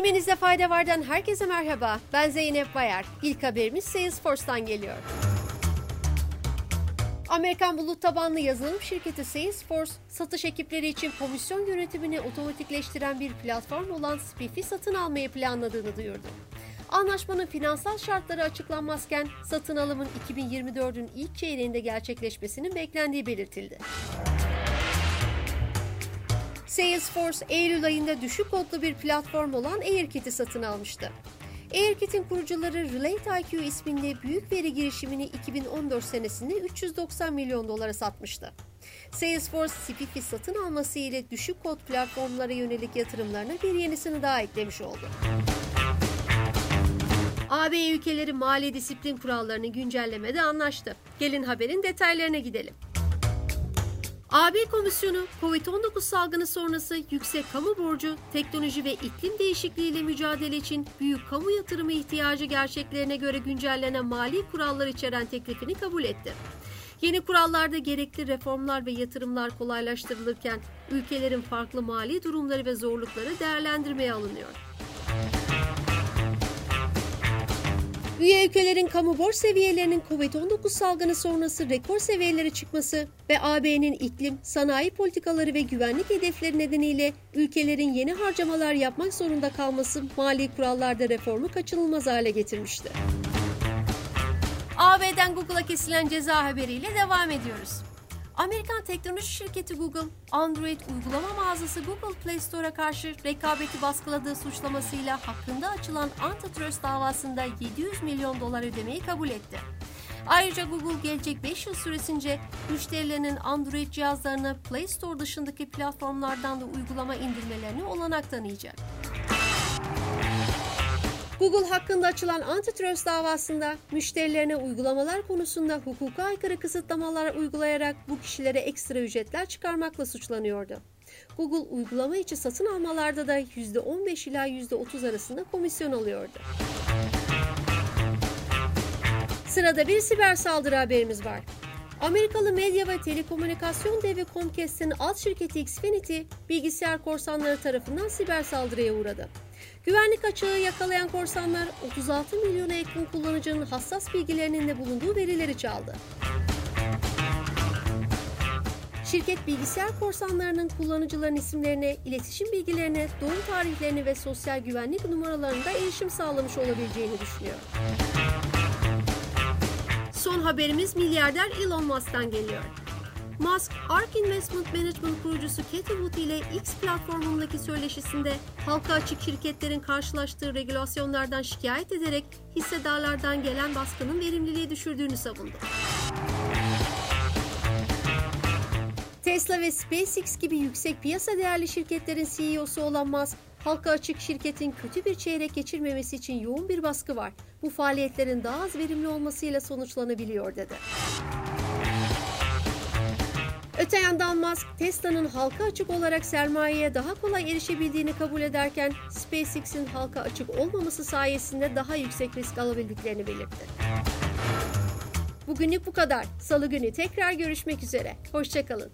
Bilmenizde fayda vardan herkese merhaba. Ben Zeynep Bayar. İlk haberimiz Salesforce'tan geliyor. Amerikan bulut tabanlı yazılım şirketi Salesforce, satış ekipleri için komisyon yönetimini otomatikleştiren bir platform olan Spiff'i satın almayı planladığını duyurdu. Anlaşmanın finansal şartları açıklanmazken satın alımın 2024'ün ilk çeyreğinde gerçekleşmesinin beklendiği belirtildi. Salesforce, Eylül ayında düşük kodlu bir platform olan AirKit'i satın almıştı. AirKit'in kurucuları Relate IQ isminde büyük veri girişimini 2014 senesinde 390 milyon dolara satmıştı. Salesforce, Spiff'i satın alması ile düşük kod platformlara yönelik yatırımlarına bir yenisini daha eklemiş oldu. AB ülkeleri mali disiplin kurallarını güncellemede anlaştı. Gelin haberin detaylarına gidelim. AB Komisyonu, COVID-19 salgını sonrası yüksek kamu borcu, teknoloji ve iklim değişikliğiyle mücadele için büyük kamu yatırımı ihtiyacı gerçeklerine göre güncellenen mali kurallar içeren teklifini kabul etti. Yeni kurallarda gerekli reformlar ve yatırımlar kolaylaştırılırken ülkelerin farklı mali durumları ve zorlukları değerlendirmeye alınıyor. Üye ülkelerin kamu borç seviyelerinin COVID-19 salgını sonrası rekor seviyelere çıkması ve AB'nin iklim, sanayi politikaları ve güvenlik hedefleri nedeniyle ülkelerin yeni harcamalar yapmak zorunda kalması mali kurallarda reformu kaçınılmaz hale getirmişti. AB'den Google'a kesilen ceza haberiyle devam ediyoruz. Amerikan teknoloji şirketi Google, Android uygulama mağazası Google Play Store'a karşı rekabeti baskıladığı suçlamasıyla hakkında açılan antitrust davasında 700 milyon dolar ödemeyi kabul etti. Ayrıca Google gelecek 5 yıl süresince müşterilerinin Android cihazlarını Play Store dışındaki platformlardan da uygulama indirmelerini olanak tanıyacak. Google hakkında açılan antitrust davasında müşterilerine uygulamalar konusunda hukuka aykırı kısıtlamalar uygulayarak bu kişilere ekstra ücretler çıkarmakla suçlanıyordu. Google uygulama içi satın almalarda da %15 ila %30 arasında komisyon alıyordu. Sırada bir siber saldırı haberimiz var. Amerikalı medya ve telekomünikasyon devi Comcast'in alt şirketi Xfinity, bilgisayar korsanları tarafından siber saldırıya uğradı. Güvenlik açığı yakalayan korsanlar 36 milyona yakın kullanıcının hassas bilgilerinin de bulunduğu verileri çaldı. Şirket bilgisayar korsanlarının kullanıcıların isimlerine, iletişim bilgilerine, doğum tarihlerine ve sosyal güvenlik numaralarında erişim sağlamış olabileceğini düşünüyor. Son haberimiz milyarder Elon Musk'tan geliyor. Musk, ARK Investment Management kurucusu Cathie Wood ile X platformundaki söyleşisinde halka açık şirketlerin karşılaştığı regülasyonlardan şikayet ederek hissedarlardan gelen baskının verimliliği düşürdüğünü savundu. Tesla ve SpaceX gibi yüksek piyasa değerli şirketlerin CEO'su olan Musk, halka açık şirketin kötü bir çeyrek geçirmemesi için yoğun bir baskı var. Bu faaliyetlerin daha az verimli olmasıyla sonuçlanabiliyor dedi. Öte yandan Musk, Tesla'nın halka açık olarak sermayeye daha kolay erişebildiğini kabul ederken SpaceX'in halka açık olmaması sayesinde daha yüksek risk alabildiklerini belirtti. Bugünlük bu kadar. Salı günü tekrar görüşmek üzere. Hoşçakalın.